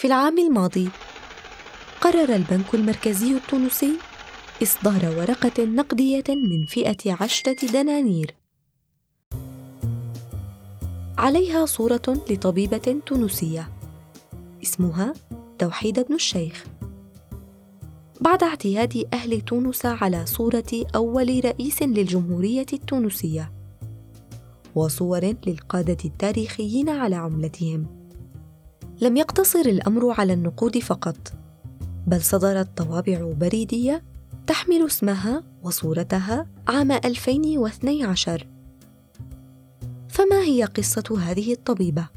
في العام الماضي. قرر البنك المركزي التونسي إصدار ورقة نقدية من فئة عشرة دنانير. عليها صورة لطبيبة تونسية. اسمها توحيد بن الشيخ. بعد اعتياد أهل تونس على صورة أول رئيس للجمهورية التونسية. وصور للقادة التاريخيين على عملتهم. لم يقتصر الأمر على النقود فقط بل صدرت طوابع بريدية تحمل اسمها وصورتها عام 2012 فما هي قصة هذه الطبيبة؟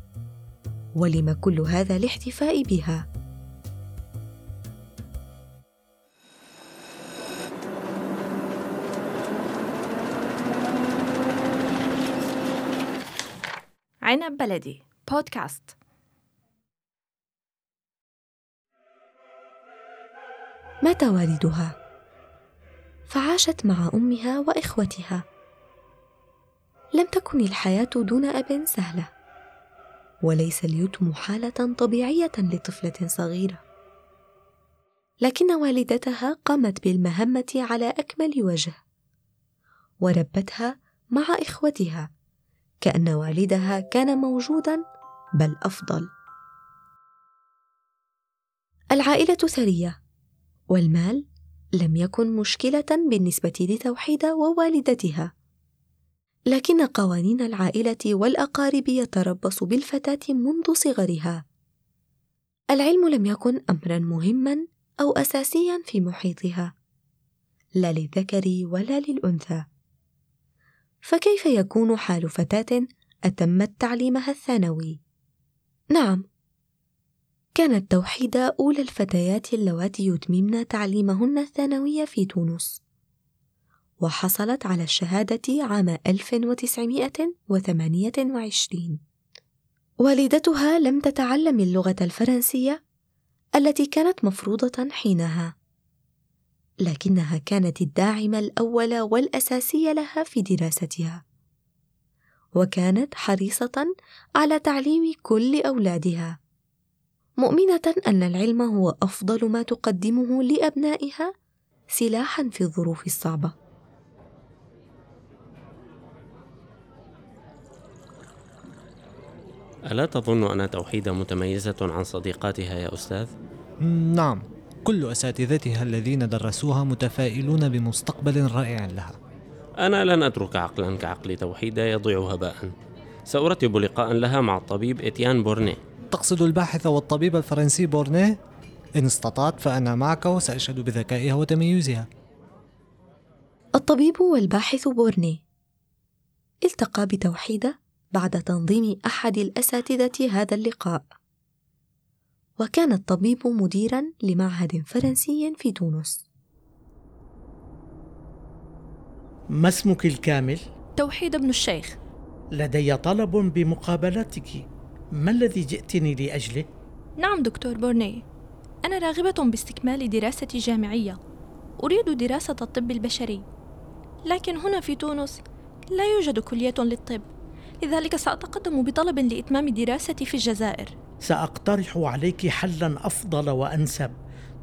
ولم كل هذا الاحتفاء بها؟ عنب بلدي بودكاست مات والدها؟ فعاشت مع أمها وإخوتها. لم تكن الحياة دون أب سهلة. وليس اليتم حالة طبيعية لطفلة صغيرة. لكن والدتها قامت بالمهمة على أكمل وجه. وربتها مع إخوتها كأن والدها كان موجودا بل أفضل. العائلة ثرية. والمال لم يكن مشكلة بالنسبة لتوحيد ووالدتها. لكن قوانين العائلة والأقارب يتربص بالفتاة منذ صغرها. العلم لم يكن امرا مهما أو اساسيا في محيطها. لا للذكر ولا للأنثى. فكيف يكون حال فتاة اتمت تعليمها الثانوي؟ نعم كانت توحيدة أولى الفتيات اللواتي يتممن تعليمهن الثانوي في تونس. وحصلت على الشهادة عام 1928 والدتها لم تتعلم اللغة الفرنسية التي كانت مفروضة حينها. لكنها كانت الداعم الأول والأساسي لها في دراستها. وكانت حريصة على تعليم كل أولادها. مؤمنة أن العلم هو أفضل ما تقدمه لأبنائها سلاحا في الظروف الصعبة. ألا تظن أن توحيدة متميزة عن صديقاتها يا أستاذ؟ نعم، كل أساتذتها الذين درسوها متفائلون بمستقبل رائع لها. أنا لن أترك عقلا كعقل توحيدة يضيع هباء. سأرتب لقاء لها مع الطبيب إتيان بورنيه تقصد الباحث والطبيب الفرنسي بورنيه؟ إن استطعت فأنا معك وسأشهد بذكائها وتميزها. الطبيب والباحث بورنيه التقى بتوحيدة بعد تنظيم أحد الأساتذة هذا اللقاء. وكان الطبيب مديرا لمعهد فرنسي في تونس. ما اسمك الكامل؟ توحيد بن الشيخ. لدي طلب بمقابلتك. ما الذي جئتني لأجله؟ نعم دكتور بورنيه أنا راغبة باستكمال دراستي جامعية. أريد دراسة الطب البشري. لكن هنا في تونس لا يوجد كلية للطب. لذلك سأتقدم بطلب لإتمام دراستي في الجزائر. سأقترح عليك حلا أفضل وأنسب.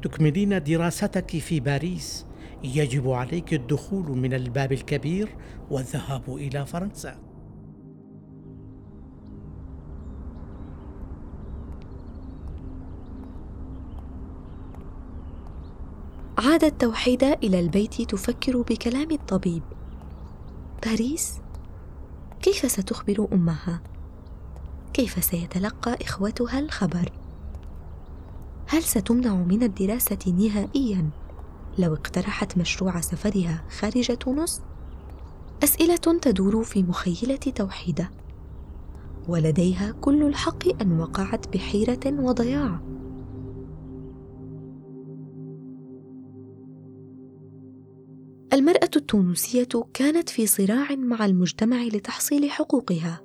تكملين دراستك في باريس. يجب عليك الدخول من الباب الكبير والذهاب إلى فرنسا. عادت توحيدة إلى البيت تفكر بكلام الطبيب باريس كيف ستخبر أمها؟ كيف سيتلقى إخوتها الخبر؟ هل ستمنع من الدراسة نهائيا لو اقترحت مشروع سفرها خارج تونس؟ أسئلة تدور في مخيلة توحيدة ولديها كل الحق أن وقعت بحيرة وضياع المرأة التونسية كانت في صراع مع المجتمع لتحصيل حقوقها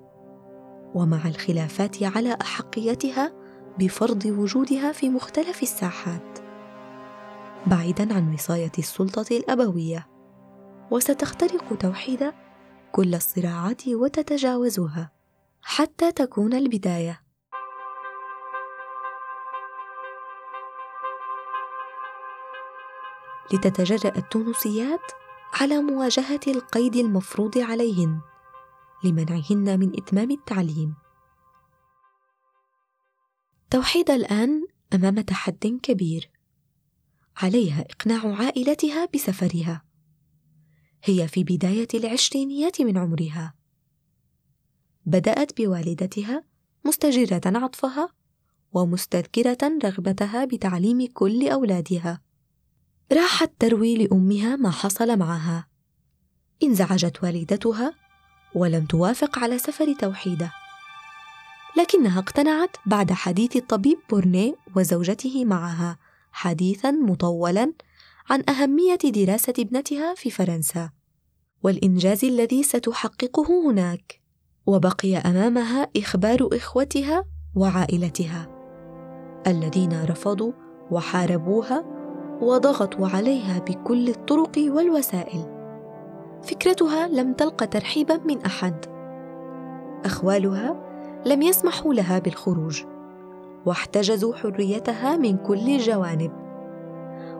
ومع الخلافات على أحقيتها بفرض وجودها في مختلف الساحات. بعيدا عن وصاية السلطة الأبوية وستخترق توحيد كل الصراعات وتتجاوزها حتى تكون البداية. لتتجرأ التونسيات على مواجهة القيد المفروض عليهن لمنعهن من إتمام التعليم. توحيد الآن أمام تحد كبير. عليها إقناع عائلتها بسفرها. هي في بداية العشرينيات من عمرها. بدأت بوالدتها مستجرة عطفها ومستذكرة رغبتها بتعليم كل أولادها. راحت تروي لأمها ما حصل معها. انزعجت والدتها ولم توافق على سفر توحيده. لكنها اقتنعت بعد حديث الطبيب بورنيه وزوجته معها حديثا مطولا عن أهمية دراسة ابنتها في فرنسا والإنجاز الذي ستحققه هناك وبقي أمامها إخبار إخوتها وعائلتها الذين رفضوا وحاربوها وضغطوا عليها بكل الطرق والوسائل. فكرتها لم تلق ترحيبا من أحد. أخوالها لم يسمحوا لها بالخروج واحتجزوا حريتها من كل الجوانب.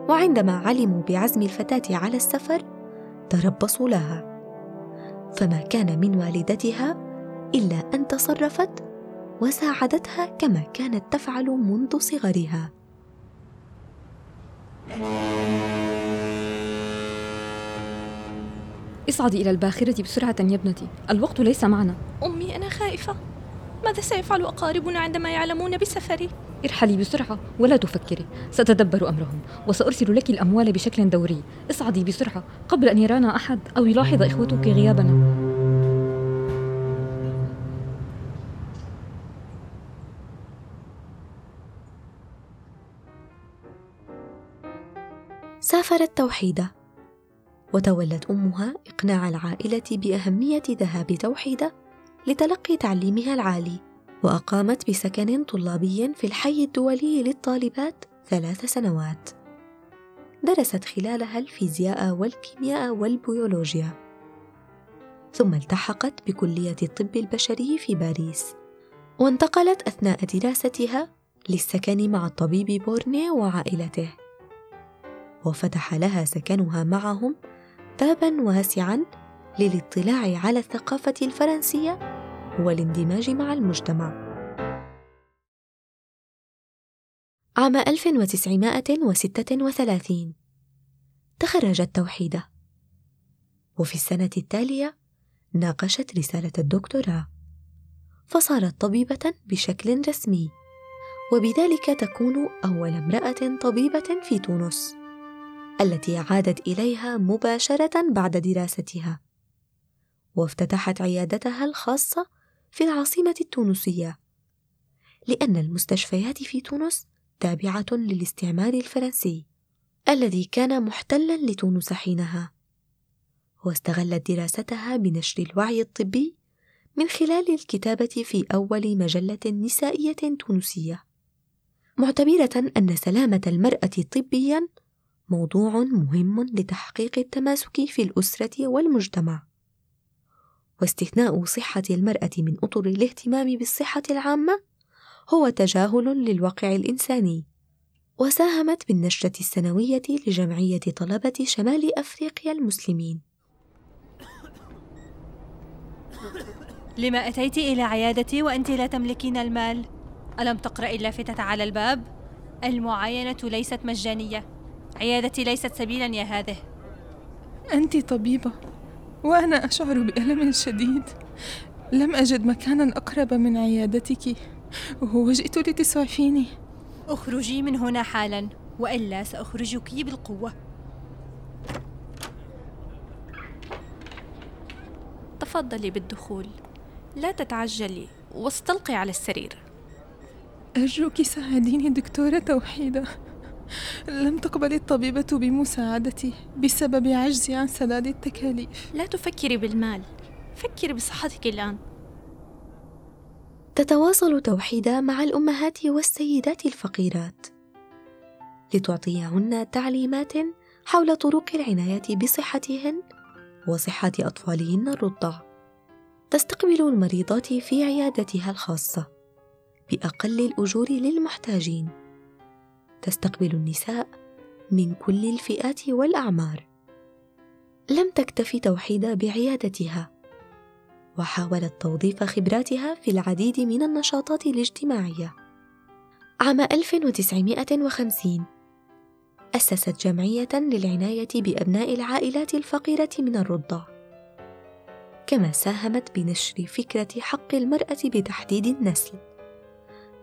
وعندما علموا بعزم الفتاة على السفر تربصوا لها. فما كان من والدتها إلا أن تصرفت وساعدتها كما كانت تفعل منذ صغرها. اصعدي إلى الباخرة بسرعة يا ابنتي. الوقت ليس معنا. أمي أنا خائفة. ماذا سيفعل أقاربنا عندما يعلمون بسفري؟ ارحلي بسرعة ولا تفكري. سأتدبر أمرهم وسأرسل لك الأموال بشكل دوري. اصعدي بسرعة قبل أن يرانا أحد أو يلاحظ إخوتك غيابنا. سافرت توحيدة وتولت أمها إقناع العائلة بأهمية ذهاب توحيدة لتلقي تعليمها العالي وأقامت بسكن طلابي في الحي الدولي للطالبات ثلاث سنوات. درست خلالها الفيزياء والكيمياء والبيولوجيا. ثم التحقت بكلية الطب البشري في باريس. وانتقلت أثناء دراستها للسكن مع الطبيب بورني وعائلته. وفتح لها سكنها معهم بابا واسعا للاطلاع على الثقافة الفرنسية والاندماج مع المجتمع. عام 1936 تخرجت توحيدة وفي السنة التالية ناقشت رسالة الدكتوراه. فصارت طبيبة بشكل رسمي وبذلك تكون أول امرأة طبيبة في تونس. التي عادت إليها مباشرة بعد دراستها. وافتتحت عيادتها الخاصة في العاصمة التونسية. لأن المستشفيات في تونس تابعة للاستعمار الفرنسي الذي كان محتلا لتونس حينها. واستغلت دراستها بنشر الوعي الطبي من خلال الكتابة في أول مجلة نسائية تونسية. معتبرة أن سلامة المرأة طبيا موضوع مهم لتحقيق التماسك في الأسرة والمجتمع. واستثناء صحة المرأة من أطر الاهتمام بالصحة العامة هو تجاهل للواقع الإنساني وساهمت بالنشرة السنوية لجمعية طلبة شمال أفريقيا المسلمين. لما أتيت إلى عيادتي وأنت لا تملكين المال ألم تقراي اللافته على الباب؟ المعاينة ليست مجانية. عيادتي ليست سبيلا يا هذه. أنت طبيبة وأنا أشعر بألم شديد. لم أجد مكانا أقرب من عيادتك وجئت لتسعفيني. أخرجي من هنا حالا وإلا سأخرجك بالقوة. تفضلي بالدخول. لا تتعجلي واستلقي على السرير. أرجوك ساعديني دكتورة توحيدة. لم تقبل الطبيبة بمساعدتي بسبب عجزي عن سداد التكاليف. لا تفكري بالمال فكري بصحتك الآن. تتواصل توحيدة مع الأمهات والسيدات الفقيرات. لتعطيهن تعليمات حول طرق العناية بصحتهن وصحة أطفالهن الرضع. تستقبل المريضات في عيادتها الخاصة بأقل الأجور للمحتاجين. تستقبل النساء من كل الفئات والأعمار. لم تكتف توحيدة بعيادتها. وحاولت توظيف خبراتها في العديد من النشاطات الاجتماعية. عام 1950 أسست جمعية للعناية بأبناء العائلات الفقيرة من الرضع. كما ساهمت بنشر فكرة حق المرأة بتحديد النسل.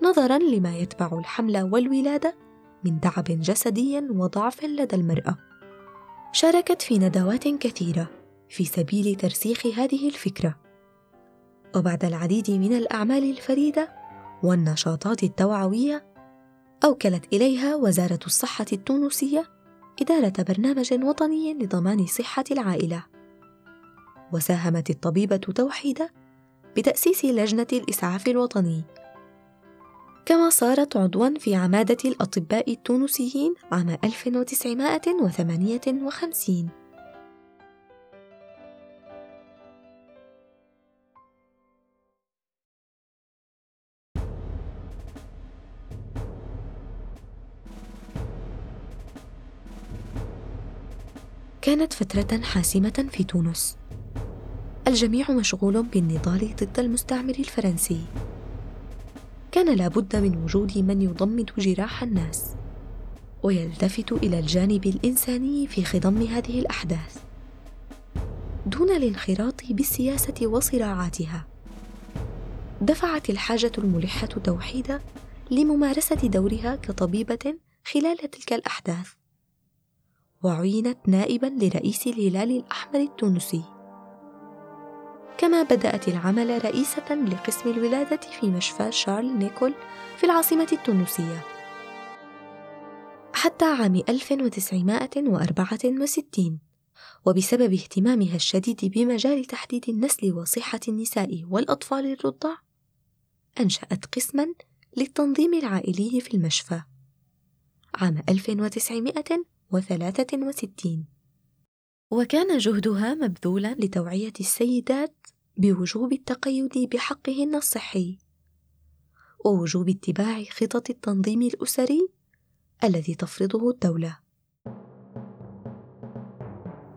نظرا لما يتبع الحمل والولادة من تعب جسدي وضعف لدى المرأة. شاركت في ندوات كثيرة في سبيل ترسيخ هذه الفكرة. وبعد العديد من الأعمال الفريدة والنشاطات التوعوية أوكلت إليها وزارة الصحة التونسية إدارة برنامج وطني لضمان صحة العائلة. وساهمت الطبيبة توحيدة بتأسيس لجنة الإسعاف الوطني. كما صارت عضوا في عمادة الأطباء التونسيين عام 1958 كانت فترة حاسمة في تونس. الجميع مشغول بالنضال ضد المستعمر الفرنسي. كان لابد من وجود من يضمد جراح الناس ويلتفت إلى الجانب الإنساني في خضم هذه الأحداث. دون الانخراط بالسياسة وصراعاتها دفعت الحاجة الملحة توحيده لممارسة دورها كطبيبة خلال تلك الأحداث وعينت نائبا لرئيس الهلال الأحمر التونسي. كما بدأت العمل رئيسة لقسم الولادة في مشفى شارل نيكول في العاصمة التونسية. حتى عام 1964 وبسبب اهتمامها الشديد بمجال تحديد النسل وصحة النساء والأطفال الرضع أنشأت قسما للتنظيم العائلي في المشفى عام 1963 وكان جهدها مبذولا لتوعية السيدات بوجوب التقيد بحقهن الصحي. ووجوب اتباع خطط التنظيم الأسري الذي تفرضه الدولة.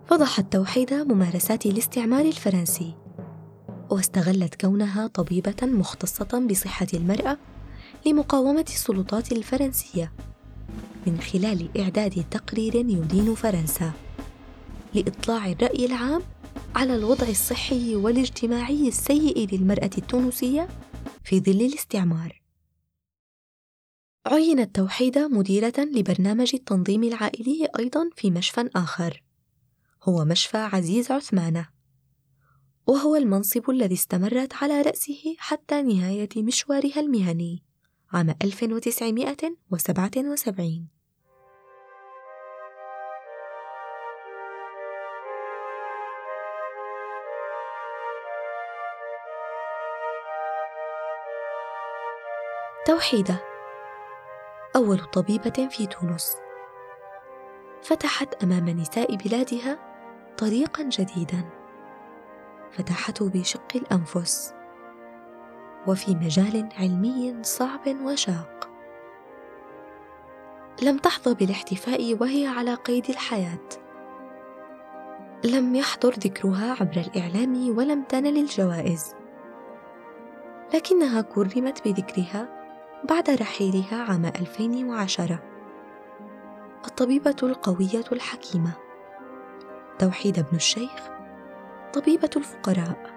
فضحت توحيد ممارسات الاستعمار الفرنسي. واستغلت كونها طبيبة مختصة بصحة المرأة لمقاومة السلطات الفرنسية من خلال إعداد تقرير يدين فرنسا لإطلاع الرأي العام على الوضع الصحي والاجتماعي السيء للمرأة التونسية في ظل الاستعمار. عينت توحيدة مديرة لبرنامج التنظيم العائلي أيضا في مشفى آخر، هو مشفى عزيز عثمانة، وهو المنصب الذي استمرت على رأسه حتى نهاية مشوارها المهني عام 1977. توحيدة أول طبيبة في تونس. فتحت أمام نساء بلادها طريقا جديدا. فتحته بشق الأنفس. وفي مجال علمي صعب وشاق. لم تحظى بالاحتفاء وهي على قيد الحياة. لم يحضر ذكرها عبر الإعلام ولم تنل الجوائز. لكنها كرمت بذكرها بعد رحيلها عام 2010 الطبيبة القوية الحكيمة. توحيد بن الشيخ طبيبة الفقراء.